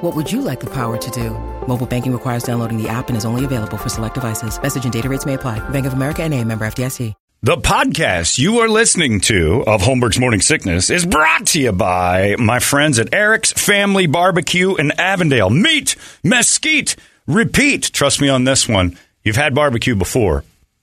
What would you like the power to do? Mobile banking requires downloading the app and is only available for select devices. Message and data rates may apply. Bank of America and a member FDIC. The podcast you are listening to of Holmberg's Morning Sickness is brought to you by my friends at Eric's Family Barbecue in Avondale. Meat, mesquite, repeat. Trust me on this one. You've had barbecue before,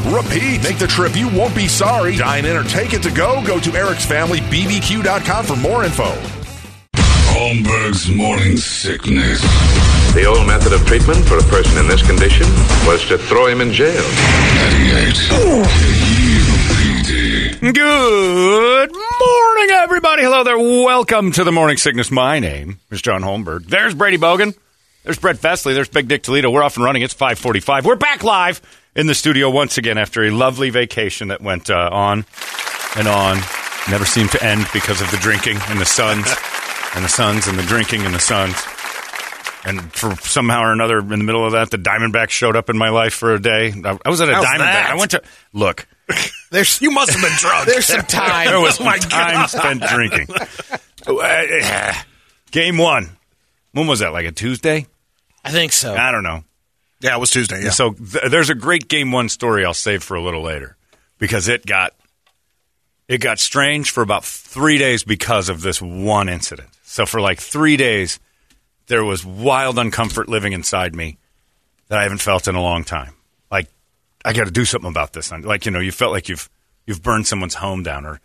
repeat. Make the trip. You won't be sorry. Dine in or take it to go. Go to Eric's Family BBQ.com for more info. Holmberg's morning sickness. The old method of treatment for a person in this condition was to throw him in jail. 98. Good morning, everybody. Hello there. Welcome to the Morning Sickness. My name is John Holmberg. There's Brady Bogan. There's Brett Festley. There's Big Dick Toledo. We're off and running. It's 545. We're back live in the studio once again after a lovely vacation that went uh, on and on. Never seemed to end because of the drinking and the suns and the suns and the drinking and the suns. And for somehow or another, in the middle of that, the Diamondbacks showed up in my life for a day. I, I was at a How's Diamondback. that? I went to look. There's, you must have been drunk. There's some time. There was oh my time God. spent drinking. Uh, Game one. When was that? Like a Tuesday? I think so. I don't know. Yeah, it was Tuesday. Yeah. So th- there's a great game one story I'll save for a little later because it got it got strange for about three days because of this one incident. So for like three days, there was wild uncomfort living inside me that I haven't felt in a long time. Like I got to do something about this. Like you know, you felt like you've you've burned someone's home down or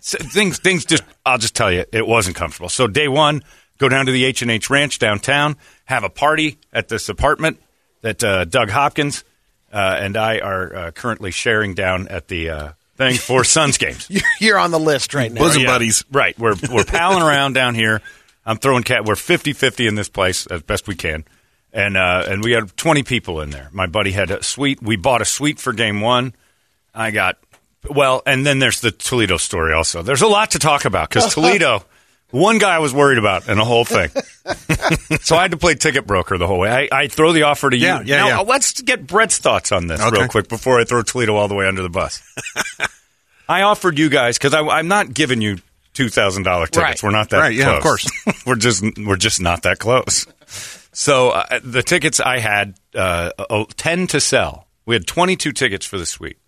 things. Things just I'll just tell you, it wasn't comfortable. So day one, go down to the H and H Ranch downtown, have a party at this apartment that uh, Doug Hopkins uh, and I are uh, currently sharing down at the uh, thing for Suns games. You're- You're on the list right now. Bosom yeah, buddies. Right. We're we're palling around down here. I'm throwing cat. We're 50-50 in this place as best we can. And uh, and we had 20 people in there. My buddy had a suite. We bought a suite for game 1. I got well, and then there's the Toledo story also. There's a lot to talk about cuz Toledo one guy I was worried about in the whole thing. so I had to play ticket broker the whole way. I, I throw the offer to you. Yeah, yeah, now, yeah. Let's get Brett's thoughts on this Okay. real quick before I throw Toledo all the way under the bus. I offered you guys because I'm not giving you two thousand dollar tickets. Right. We're not that Right, yeah, of course. we're just we're just not that close. So uh, the tickets I had uh, ten to sell. We had 22 tickets for the suite,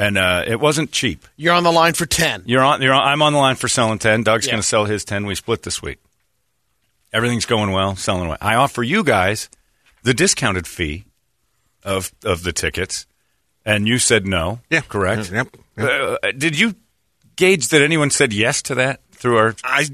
and uh, it wasn't cheap. You're on the line for 10. You're on. You're on I'm on the line for selling ten. Doug's Yeah. going to sell his ten. We split this week. Everything's going well, selling well. I offer you guys the discounted fee of of the tickets, and you said no. Yeah. correct. Yep. Yep. Uh, did you gauge that anyone said yes to that through our? I,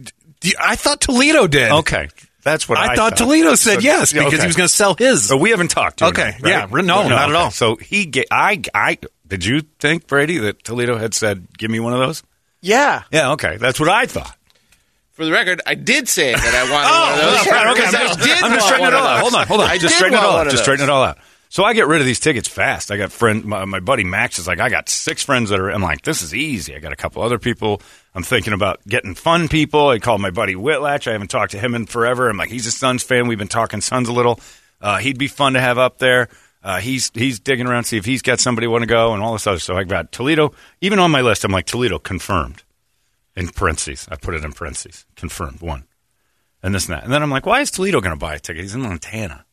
I thought Toledo did. Okay, that's what I, I, thought, Toledo said So- yes because okay. he was going to sell his. But we haven't talked. you and Okay, I, yeah, right? re- no, not at all. So he, ga- I, I, did you think Brady that Toledo had said, "Give me one of those"? Yeah. Yeah, okay, that's what I thought. For the record, I did say that I wanted one of those. right, okay. Because I'm I just, did I'm just straightening it all out. Hold on, hold on. I just straighten it all out. Just straighten it all out. So I get rid of these tickets fast. I got friend, my, my buddy Max is like, I got six friends that are. I'm like, this is easy. I got a couple other people. I'm thinking about getting fun people. I called my buddy Whitlatch. I haven't talked to him in forever. I'm like, he's a Suns fan. We've been talking Suns a little. Uh, he'd be fun to have up there. Uh, he's he's digging around see if he's got somebody want to go and all this other. So, I got Toledo even on my list. I'm like Toledo confirmed. in parentheses. I put it in parentheses. Confirmed one, and this and that. And then I'm like, why is Toledo going to buy a ticket? He's in Montana.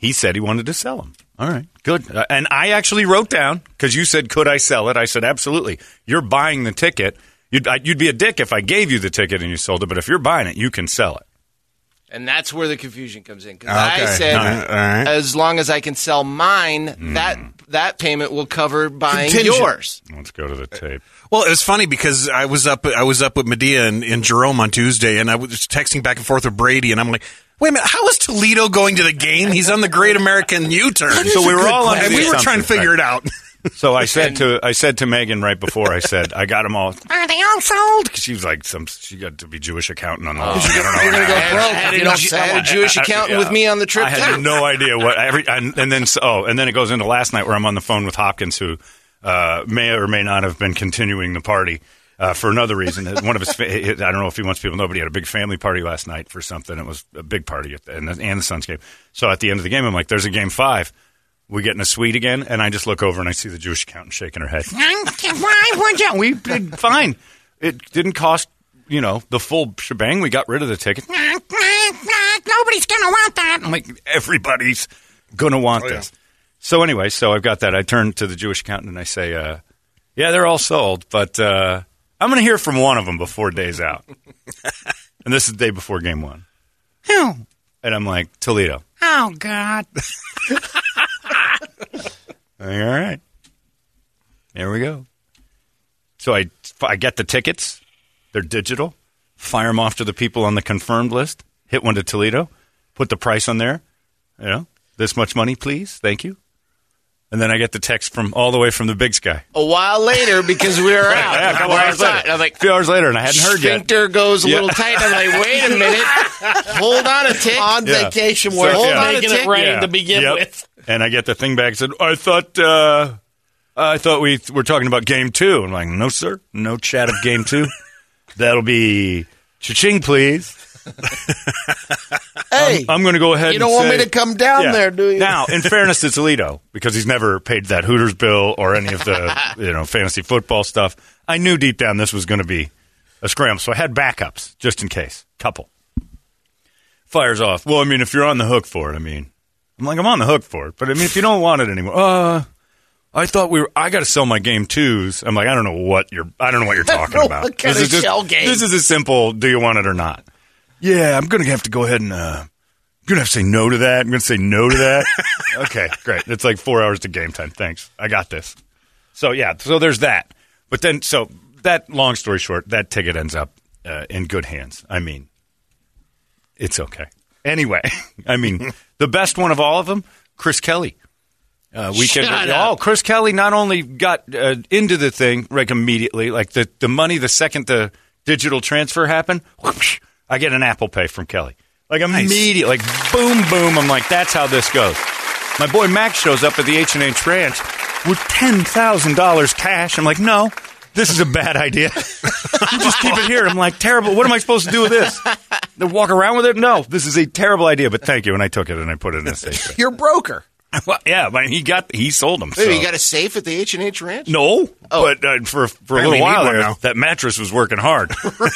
He said he wanted to sell them. All right, good. Uh, and I actually wrote down because you said, "Could I sell it?" I said, "Absolutely." You're buying the ticket. You'd, I, you'd be a dick if I gave you the ticket and you sold it, but if you're buying it, you can sell it. And that's where the confusion comes in. Because Okay. I said, All right. All right. as long as I can sell mine, that that payment will cover buying Contingent. yours. Let's go to the tape. Well, it was funny because I was up I was up with Medea and, and Jerome on Tuesday, and I was texting back and forth with Brady, and I'm like, "Wait a minute, how is Toledo going to the game? He's on the Great American U-turn." So we were all under and we were trying to figure right. it out. So I said to I said to Megan right before I said I got them all. Are they all sold? 'Cause She was like some. She got to be Jewish accountant on the. I don't know. You're gonna go I broke I had if you a don't Ju- sell. I had a Jewish I- I- accountant yeah. with me on the trip, I had too. no idea what every and, and then oh and then it goes into last night where I'm on the phone with Hopkins who uh, may or may not have been continuing the party. Uh, for another reason, one of his, fa- I don't know if he wants people to know, but he had a big family party last night for something. It was a big party, at the, and, the, and the Suns game. So at the end of the game, I'm like, "There's a game five. We get in a suite again, and I just look over and I see the Jewish accountant shaking her head. Why would you? We did fine. It didn't cost, you know, the full shebang. We got rid of the ticket. Nobody's gonna want that. I'm like, everybody's gonna want this. So anyway, so I've got that. I turn to the Jewish accountant and I say, uh, "Yeah, they're all sold, but uh, I'm going to hear from one of them before day's out." and this is the day before game one. Who? And I'm like, Toledo. Oh God. all right. There we go. So I, I get the tickets. They're digital. Fire them off to the people on the confirmed list. Hit one to Toledo. Put the price on there. You know, this much money, please. Thank you. And then I get the text from all the way from the big sky. A while later, because we were out. Yeah, a couple hours later. I was like, a few hours later, and I hadn't heard yet. sphincter goes a Yeah. little tight. I'm like, wait a minute. Hold on a tick. on Yeah. vacation So, where hold yeah. on a making tick. it rain Yeah. to begin Yep. with. And I get the thing back said, I thought uh, I thought we were talking about game two. I'm like, no, sir. No chat of game two. That'll be cha-ching, please. Hey, I'm going to go ahead you don't want me to come down Yeah. there, do you? Now, in fairness to Toledo, because he's never paid that Hooters bill or any of the you know fantasy football stuff, I knew deep down this was going to be a scramble, so I had backups just in case. Couple fires off. Well, I mean, if you're on the hook for it, I mean, I'm like, I'm on the hook for it, but I mean, if you don't want it anymore, uh. I thought we were. I got to sell my game twos. I'm like, I don't know what you're. I don't know what you're talking about. this is just, shell game. This is a simple. Do you want it or not? Yeah, I'm gonna have to go ahead and. uh I'm gonna have to say no to that. I'm gonna say no to that. okay, great. It's like four hours to game time. Thanks. I got this. So yeah. So there's that. But then, so that. Long story short, that ticket ends up uh, in good hands. I mean, it's okay. Anyway, I mean, the best one of all of them, Chris Kelly. Uh, weekend. Shut oh, up. Chris Kelly not only got uh, into the thing like immediately, like the, the money the second the digital transfer happened, whoosh, I get an Apple Pay from Kelly. Like immediately, like boom, boom. I'm like, that's how this goes. My boy Max shows up at the H and H Ranch with ten thousand dollars cash. I'm like, no, this is a bad idea. you just keep it here. I'm like, terrible. What am I supposed to do with this? Walk around with it? No, this is a terrible idea. But thank you, and I took it and I put it in a safe. You're broker. well, yeah, but he got he sold them. Wait, so. you got a safe at the H and H Ranch? No, oh. but uh, for for a little while there, now. that mattress was working hard.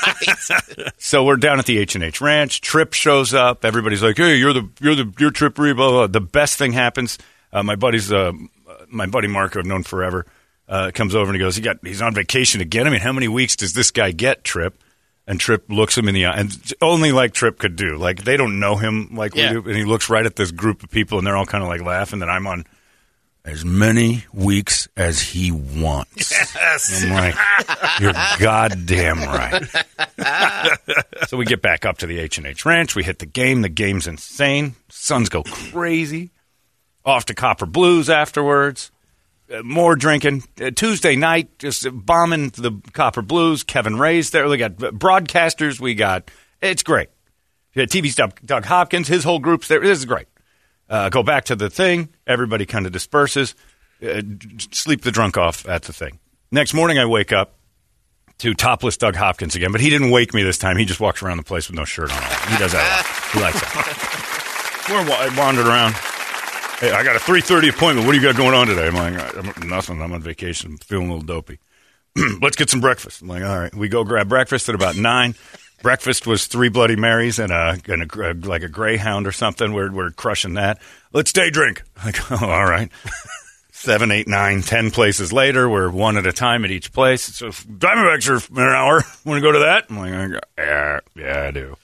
so we're down at the H and H Ranch. Trip shows up. Everybody's like, "Hey, you're the you're the you're Trippery." Blah, blah. The best thing happens. Uh, my buddy's uh, my buddy Mark, I've known forever, uh, comes over and he goes, "He got he's on vacation again." I mean, how many weeks does this guy get? Trip. And Trip looks him in the eye, and only like Trip could do. Like they don't know him like Yeah. we do, and he looks right at this group of people, and they're all kind of like laughing. That I'm on as many weeks as he wants. I'm like, you're goddamn right. so we get back up to the H and H Ranch. We hit the game. The game's insane. Suns go crazy. Off to Copper Blues afterwards. Uh, more drinking. Uh, Tuesday night, just bombing the Copper Blues. Kevin Ray's there. We got broadcasters. We got. It's great. TV's Doug, Doug Hopkins. His whole group's there. This is great. Uh, go back to the thing. Everybody kind of disperses. Uh, d- sleep the drunk off at the thing. Next morning, I wake up to topless Doug Hopkins again, but he didn't wake me this time. He just walks around the place with no shirt on. He does that. He likes that. We're wa- I wandered around. Hey, I got a three thirty appointment. What do you got going on today? I'm like, I'm, nothing. I'm on vacation. I'm feeling a little dopey. let's get some breakfast. I'm like, all right. We go grab breakfast at about nine. breakfast was three Bloody Marys and a, and a like a Greyhound or something. We're we're crushing that. Let's day drink. Like, oh, all right. Seven, eight, nine, ten places later, we're one at a time at each place. So Diamondbacks are an hour. Want to go to that? I'm like, yeah, yeah, I do.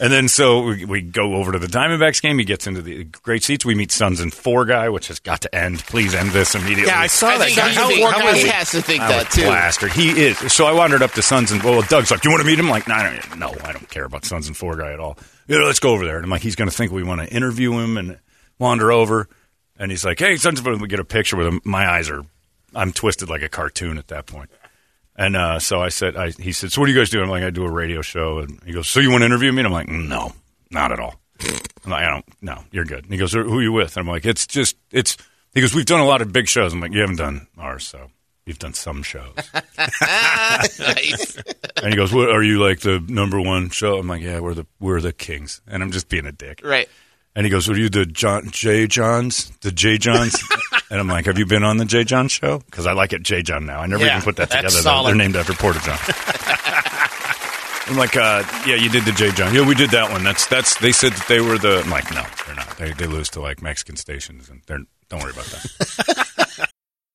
And then so we, we go over to the Diamondbacks game. He gets into the great seats. We meet Suns and Four guy, which has got to end. Please end this immediately. Yeah, I saw I that. think guy. he, How- think- how he was has to think I that was too. plastered. He is. So I wandered up to Suns and well, Doug's like, "Do you want to meet him?" I'm like, no, no, no, I don't care about Suns and Four guy at all. Yeah, let's go over there. And I'm like, he's going to think we want to interview him and wander over. And he's like, "Hey, Suns of Four," we get a picture with him. My eyes are, I'm twisted like a cartoon at that point. And uh, so I said, I, he said, "So what do you guys do?" I'm like, "I do a radio show." And he goes, "So you want to interview me?" And I'm like, "No, not at all." I'm like, "I don't. No, you're good." And he goes, "Who are you with?" And I'm like, "It's just, it's." He goes, "We've done a lot of big shows." I'm like, "You haven't done ours, so you've done some shows." nice. And he goes, "What are you like the number one show?" I'm like, "Yeah, we're the we're the Kings." And I'm just being a dick. Right. And he goes, "What are you the John J Johns? The J Johns?" and I'm like, "Have you been on the J John show?" Because I like it J John now. I never Yeah, even put that together. They're- solid. They're named after Porta John. I'm like, uh, "Yeah, you did the J John. Yeah, we did that one. That's that's." They said that they were the. I'm like, "No, they're not. They they lose to like Mexican stations, and they're don't worry about that."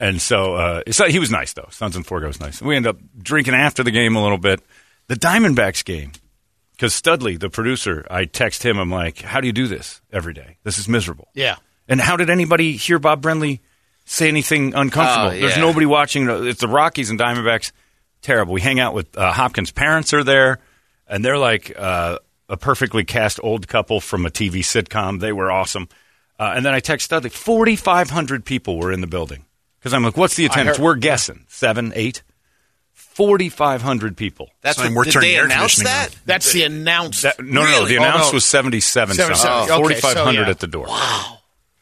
And so, uh, so he was nice though. Suns and Forgo was nice. We ended up drinking after the game a little bit. The Diamondbacks game, because Studley, the producer, I text him. I'm like, "How do you do this every day? This is miserable." Yeah. And how did anybody hear Bob Brenly say anything uncomfortable? Oh, There's nobody watching. It's the Rockies and Diamondbacks. Terrible. We hang out with uh, Hopkins' parents are there, and they're like uh, a perfectly cast old couple from a TV sitcom. They were awesome. Uh, and then I text Studley, 4,500 people were in the building. Because I'm like, what's the attendance? heard- We're guessing. Seven, eight? 4,500 people. That's Time what, we're did turning they air announce conditioning that? That's the announced. That, no, no, no. Really? The Oh, announce no. was 77 something. 77. Okay, 4,500 so, yeah. at the door. Wow.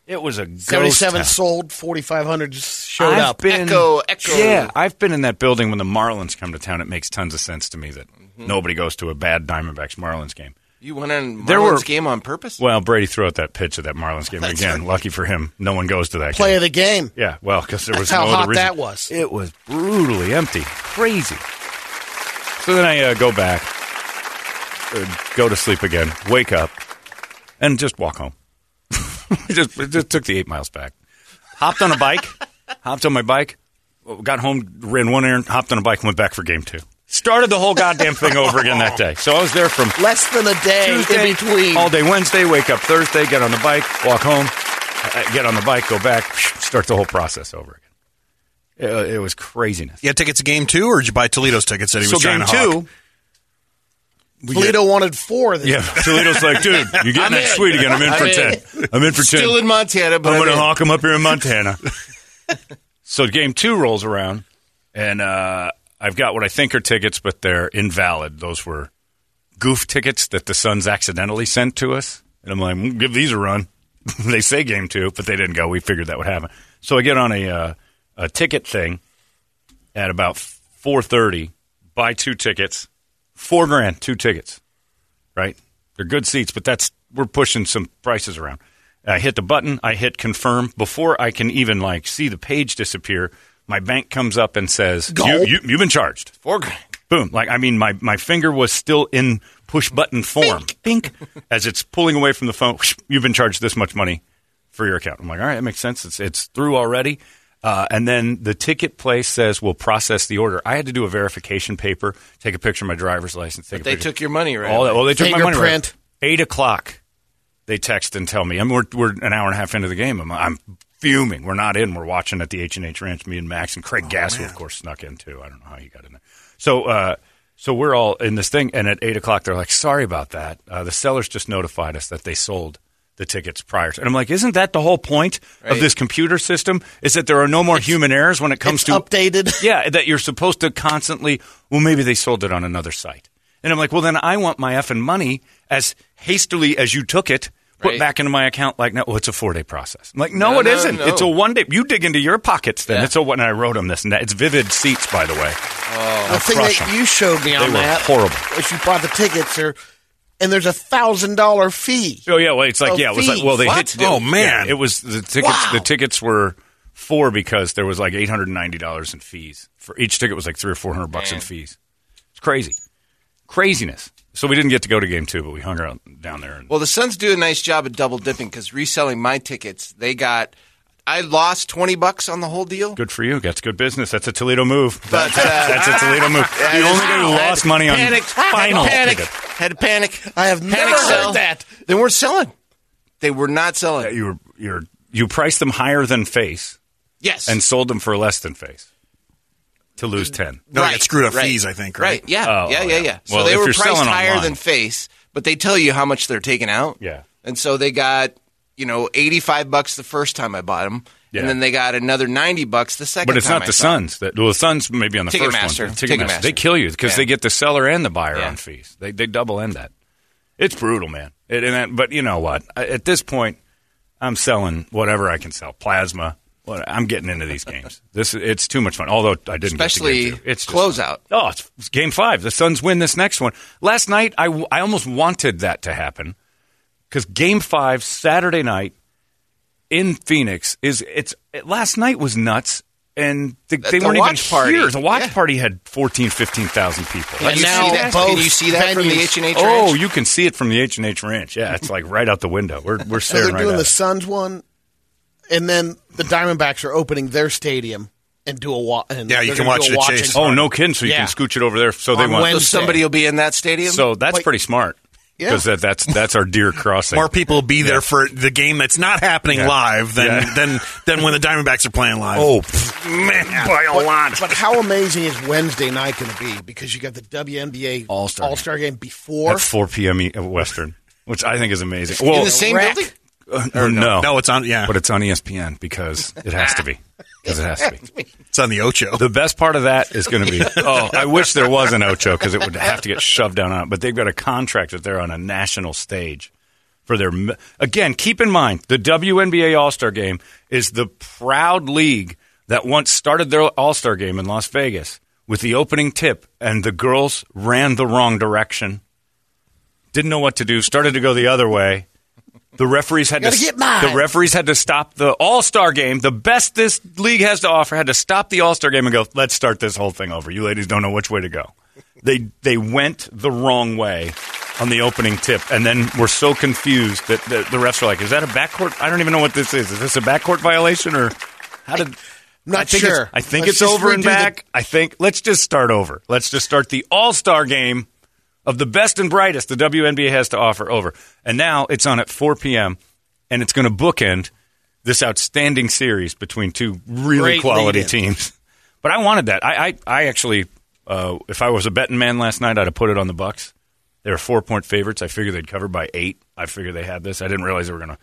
It was a ghost 77 town. sold, 4,500 just showed I've up. Been, Echo, echo. Yeah, I've been in that building when the Marlins come to town. It makes tons of sense to me that Mm-hmm. nobody goes to a bad Diamondbacks Marlins game. You went on There Marlins were- game on purpose? Well, Brady threw out that pitch at that Marlins game That's again. right. Lucky for him, no one goes to that Play game. of the game. yeah, well, because there was how no other hot reason. that was. It was brutally empty, crazy. So then I uh, go back, uh, go to sleep again, wake up, and just walk home. just, just took the eight miles back. Hopped on a bike, hopped on my bike, got home, ran one errand, hopped on a bike, and went back for game two. Started the whole goddamn thing over again that day. So I was there from Less than a day Tuesday, in between. all day Wednesday, wake up Thursday, get on the bike, walk home, uh, get on the bike, go back, start the whole process over again. It, it was craziness. You had tickets to game two, or did you buy Toledo's tickets that he So was trying game to two, we Toledo wanted four. This Yeah, Toledo's like, dude, you're getting I'm that in. suite again. I'm in for I'm in. 10. I'm in for 10. Still in Montana, but I'm I'm going to hawk them up here in Montana. so game two rolls around, and uh, I've got what I think are tickets, but they're invalid. Those were goof tickets that the Suns accidentally sent to us. And I'm like, "Mm, give these a run. they say game two, but they didn't go. We figured that would happen. So I get on a, uh, a ticket thing at about 4.30, buy two tickets, four grand, two tickets right? They're good seats, but that's we're pushing some prices around. I hit the button, I hit confirm before I can even like see the page disappear. My bank comes up and says, you, you, "You've been charged." Four grand. Boom! Like I mean, my my finger was still in push button form, Bink. as it's pulling away from the phone. whoosh, You've been charged this much money for your account. I'm like, all right, that makes sense. It's it's through already. Uh, and then the ticket place says we'll process the order. I had to do a verification paper, take a picture of my driver's license. Take a They picture. took your money, right? All that. Well, they took my money. Right. Eight o'clock. They text and tell me. I mean, we're, we're an hour and a half into the game. I'm, I'm fuming. We're not in. We're watching at the H and H Ranch. Me and Max and Craig Gasso, of course, snuck in too. I don't know how he got in there. So, uh, so we're all in this thing, and at eight o'clock, they're like, "Sorry about that. Uh, the sellers just notified us that they sold the tickets prior to. And I'm like, isn't that the whole point of this computer system? Is that there are no more human errors when it comes It's to updated. yeah, that you're supposed to constantly. Well, maybe they sold it on another site, and I'm like, well, then I want my effing money as hastily as you took it. Put Right. back into my account like no, well, it's a four day process. I'm like, no, No, it no, isn't. no. It's a one day. You dig into your pockets, then Yeah. it's a one. And I wrote them this and that. It's vivid seats, by the way. oh. the thing crush that 'em. you showed me on were that horrible. is you bought the tickets or and there's a thousand dollar fee. Oh yeah, well it's like yeah, it was like well they What? hit. Oh, man. yeah, it was the tickets. Wow. The tickets were four because there was like eight hundred and ninety dollars in fees for each ticket was like three or four hundred bucks in fees. It's crazy, craziness. So we didn't get to go to game two, but we hung out down there. And, Well, the Suns do a nice job of double dipping because reselling my tickets, they got. I lost twenty bucks on the whole deal. good for you. That's good business. That's a Toledo move. But, that's, uh, that's a Toledo move. Yeah, the only guy who lost money on panic, final panic, ticket. had to panic. I have Panic never sell. heard that. They weren't selling. They were not selling. You were you're you priced them higher than face Yes, and sold them for less than face to lose mm. ten. No, you got screwed up right, fees, I think, right? Yeah, Oh, yeah, oh, yeah, yeah. yeah. So Well, they were priced higher online- than face, but they tell you how much they're taking out. Yeah. and so they got you know eighty five bucks the first time I bought them, Yeah. and then they got another ninety bucks the second. But it's time not I the saw 'em. Suns. That well, the Suns maybe on the first Ticketmaster. one. Ticketmaster. They kill you because Yeah. they get the seller and the buyer Yeah. on fees. They they double end that. It's brutal, man. It, and that, but you know what? At this point, I'm selling whatever I can sell. Plasma. What, I'm getting into these games. This it's too much fun. Although I didn't Especially get to get to. It's just- closeout. Oh, it's, it's game five. The Suns win this next one. Last night, I I almost wanted that to happen because game five, Saturday night in Phoenix, is it's it, last night was nuts. And the, The- they the weren't watch even party. here. The watch Yeah. party had 14, 15,000 people. Can And you now see that? Can you see that from the H and H? Oh, you can see it from the H and H Ranch. Yeah, it's like right out the window. We're we're So staring they're right doing at the. Suns one, and then the Diamondbacks are opening their stadium and do a wa- and Yeah, you can watch do a it Chase. Oh, no kidding! So you Yeah. can scooch it over there. So they On want. so Wednesday. somebody will be in that stadium. So that's Like- pretty smart. Yeah. Because that, that's that's our deer crossing. More people will be there for the game that's not happening Yeah. live than, Yeah. than than when the Diamondbacks are playing live. oh pff, man, by a But, lot. but how amazing is Wednesday night going to be? Because you got the WNBA All-Star All Star game before. At 4 p.m. E- uh, Western, which I think is amazing. Well, in the same building. uh, no, no, No, it's on. Yeah, but it's on ESPN because it has to be. Because it has to be. it's on the Ocho. The best part of that is going to be. Oh, I wish there was an Ocho because it would have to get shoved down on it. But they've got a contract that they're on a national stage for their. Again, keep in mind the WNBA All Star Game is the proud league that once started their All Star Game in Las Vegas with the opening tip, and the girls ran the wrong direction, didn't know what to do, started to go the other way. The referees had Gotta to get mine. the referees had to stop the All Star game. The best this league has to offer had to stop the All Star game and go. Let's start this whole thing over. You ladies don't know which way to go. They they went the wrong way on the opening tip, and then were so confused that the, the refs are like, "Is that a backcourt? I don't even know what this is. Is this a backcourt violation or how did?" Not I think sure. It's, I think Let's it's over and redo the- back. I think let's just start over. Let's just start the All Star game of the best and brightest the WNBA has to offer over. And now it's on at 4 p.m. and it's going to bookend this outstanding series between two really Great quality lead-in. teams. But I wanted that. I I, I actually, uh, if I was a betting man last night, I'd have put it on the Bucks. They were four point favorites. I figured they'd cover by eight. I figured they had this. I didn't realize they were going to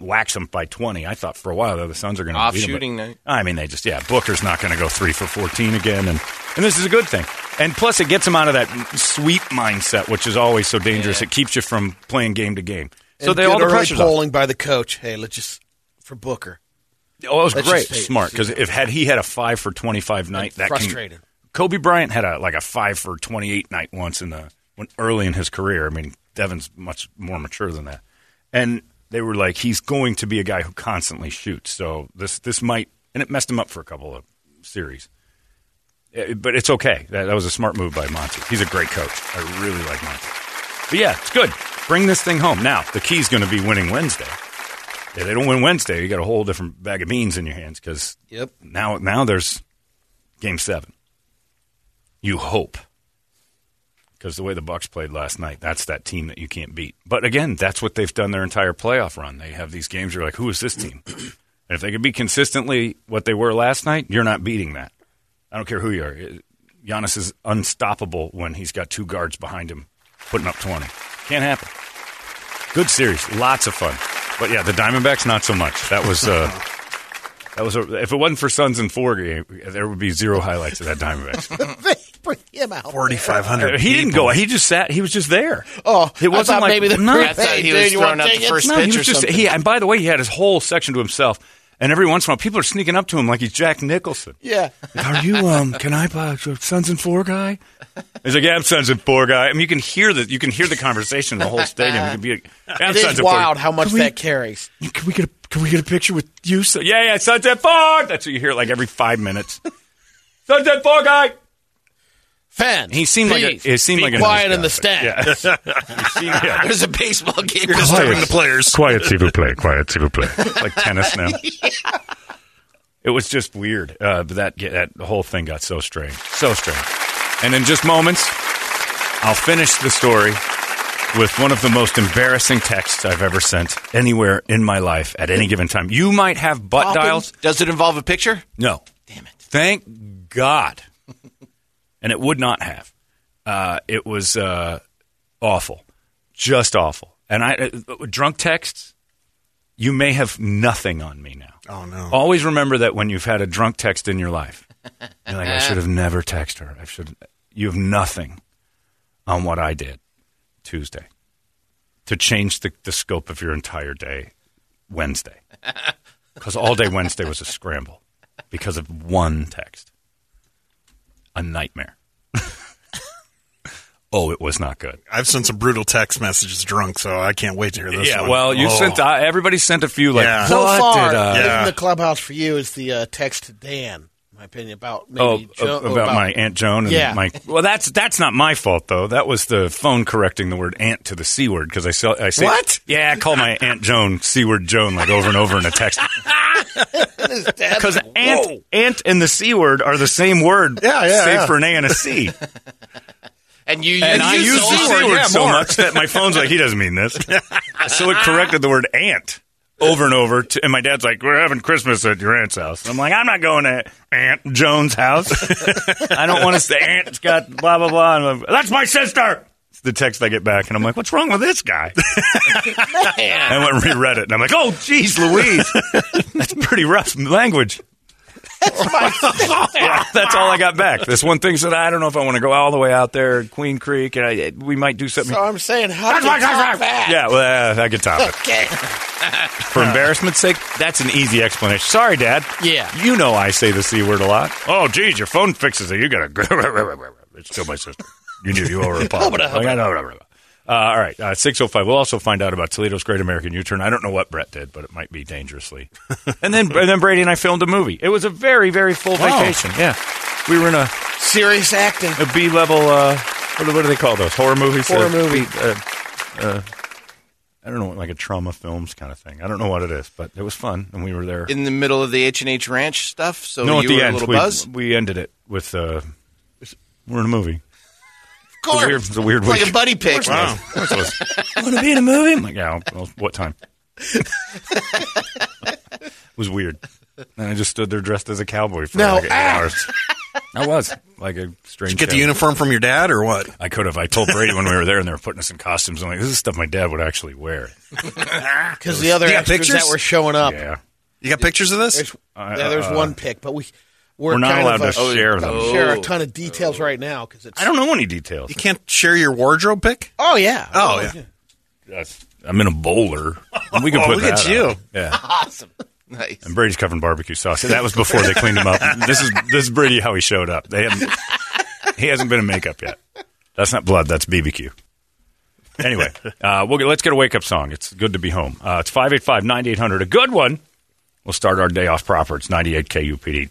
wax them by 20. I thought for a while though the Suns are going to Off shooting night. I mean, they just yeah. Booker's not going to go three for fourteen again, and and this is a good thing. And plus, it gets him out of that sweep mindset, which is always so dangerous. It keeps you from playing game to game. So And they good all the early pressure's off. polling by the coach. Hey, let's just for Booker. Oh, it was Let's great, smart. Because if had he had a five for twenty five night, that frustrated. Can, Kobe Bryant had a like a five for twenty eight night once in the when early in his career. I mean, Devin's much more mature than that, and they were like, he's going to be a guy who constantly shoots. So this this might, and it messed him up for a couple of series. Eh, But it's okay. That, that was a smart move by Monty. He's a great coach. I really like Monty. But yeah, it's good. Bring this thing home. Now, the key's going to be winning Wednesday. If they don't win Wednesday, you got a whole different bag of beans in your hands because Yep. now, now there's game seven. You hope. Because the way the Bucks played last night, that's that team that you can't beat. But again, that's what they've done their entire playoff run. They have these games. You're like, who is this team? and if they could be consistently what they were last night, you're not beating that. I don't care who you are. Giannis is unstoppable when he's got two guards behind him, putting up 20. Can't happen. Good series, lots of fun. But yeah, the Diamondbacks not so much. That was uh, that was a, if it wasn't for Suns and four game, there would be zero highlights of that Diamondbacks. they bring him out. Forty five hundred. he didn't go. He just sat. He was just there. Oh, it wasn't I like maybe the no. I Hey, he dude, was throwing want out the first No, pitch he was or just something. he. And by the way, he had his whole section to himself. And every once in a while, people are sneaking up to him like he's Jack Nicholson. Yeah. Are you um? Can I buy your Suns and Four guy? He's like, yeah, I'm Suns and Four guy. I mean, you can hear the you can hear the conversation in the whole stadium. You can be like, yeah, I'm It Suns is and Four. wild how much Can we- that carries. Can we get a Can we get a picture with you? So, Yeah, yeah, Suns and Four. That's what you hear like every five minutes. Suns and Four guy. Fans, He seemed like a- please, it seemed be like a quiet nice in the guy. stands. Yeah. He seemed- yeah. There's a baseball game. You're disturbing the players. Quiet, s'il vous plaît. Quiet, s'il vous plaît. like tennis now. It was just weird. Uh, but that that whole thing got so strange, so strange. And in just moments, I'll finish the story with one of the most embarrassing texts I've ever sent anywhere in my life at any given time. You might have butt Poppin'? dials. Does it involve a picture? No. Damn it. Thank God. And it would not have. Uh, it was uh, awful, just awful. And I uh, drunk texts. You may have nothing on me now. Oh no. Always remember that when you've had a drunk text in your life, you're like, I should have never texted her. I should. You have nothing on what I did Tuesday to change the, the scope of your entire day Wednesday. Because all day Wednesday was a scramble because of one text. A nightmare. oh, it was not good. I've sent some brutal text messages drunk, so I can't wait to hear this. yeah, one. well, you Oh. sent. Uh, everybody sent a few. Like, Yeah. So what far, did I? Yeah. in the clubhouse for you is the uh, text to Dan. My opinion about maybe Oh, Jo- ab- about, my aunt Joan and Yeah. my well, that's that's not my fault though. That was the phone correcting the word aunt to the c word because I saw I say What? Yeah, I call my aunt Joan c word Joan like over and over in a text because aunt aunt and the c word are the same word. Yeah, yeah, save yeah. for an a and a c. And you And use I it use so the c often. word yeah, so much that my phone's like he doesn't mean this. so it corrected the word aunt. Over and over, to, and my dad's like, "We're having Christmas at your aunt's house." I'm like, "I'm not going to Aunt Joan's house. I don't want to say aunt's got blah blah blah." And like, That's my sister. It's the text I get back, and I'm like, "What's wrong with this guy?" I went and reread it, and I'm like, "Oh, geez, Louise, that's pretty rough language." Yeah, that's all I got back. This one thing said, "I don't know if I want to go all the way out there, Queen Creek, and I, we might do something." So I'm saying, how did you top that? Yeah, well, uh, I could top it. Okay. For embarrassment's sake, that's an easy explanation. Sorry, Dad. Yeah. You know I say the C word a lot. Oh, geez, your phone fixes it. You got to. It's still my sister. You knew you owe her a apology. Like, I know. Uh, all right, uh, 605. We'll also find out about Toledo's Great American U-Turn. I don't know what Brett did, but it might be dangerously. and then and then Brady and I filmed a movie. It was a very, very full Wow. vacation. Yeah. We were in a, Serious acting. a B-level, uh, what, do- what do they call those? Horror movies? Horror Uh, movie. Uh, uh, I don't know, like a trauma films kind of thing. I don't know what it is, but it was fun, and we were there. in the middle of the H and H Ranch stuff. So no, you at the were end, a little we, buzz. we ended it with uh, we're in a movie. Of course, It's a weird, it's a weird like week. a buddy pick. Wow. Want to be in a movie? I'm like, yeah. Well, what time? it was weird. And I just stood there dressed as a cowboy for No, like eight ah. hours. I was like a strange. Did you get the uniform from your dad or what? I could have. I told Brady when we were there, and they were putting us in costumes. I'm like, this is stuff my dad would actually wear. Because the other extras pictures? that were showing up. Yeah, You got pictures of this? There's, Uh, yeah, there's uh, one pick, but we we're, we're not allowed of, to uh, share them. share a ton of details right now because it's. I don't know any details. You can't share your wardrobe pick? Oh yeah. Oh, yeah. That's- I'm in a bowler. And we can Oh, put look that at you. out. Yeah. Awesome, nice. And Brady's covering barbecue sauce. That was before they cleaned him up. This is this is Brady how he showed up. They haven't. He hasn't been in makeup yet. That's not blood. That's BBQ. Anyway, uh, we'll get, let's get a wake up song. It's good to be home. Uh, it's 585 9800. A good one. We'll start our day off proper. It's 98 KUPD.